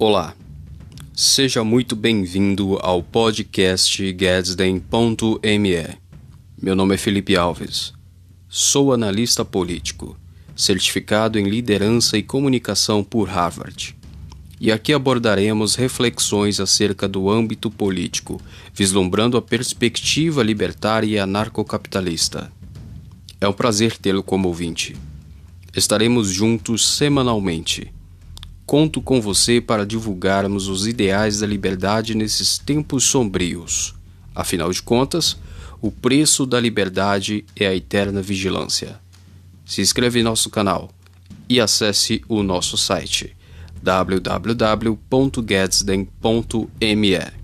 Olá, seja muito bem-vindo ao podcast Gadsden.me. Meu nome é Felipe Alves, sou analista político, certificado em liderança e comunicação por Harvard. E aqui abordaremos reflexões acerca do âmbito político, vislumbrando a perspectiva libertária e anarcocapitalista. É um prazer tê-lo como ouvinte. Estaremos juntos semanalmente. Conto com você para divulgarmos os ideais da liberdade nesses tempos sombrios. Afinal de contas, o preço da liberdade é a eterna vigilância. Se inscreva em nosso canal e acesse o nosso site www.gadsden.me.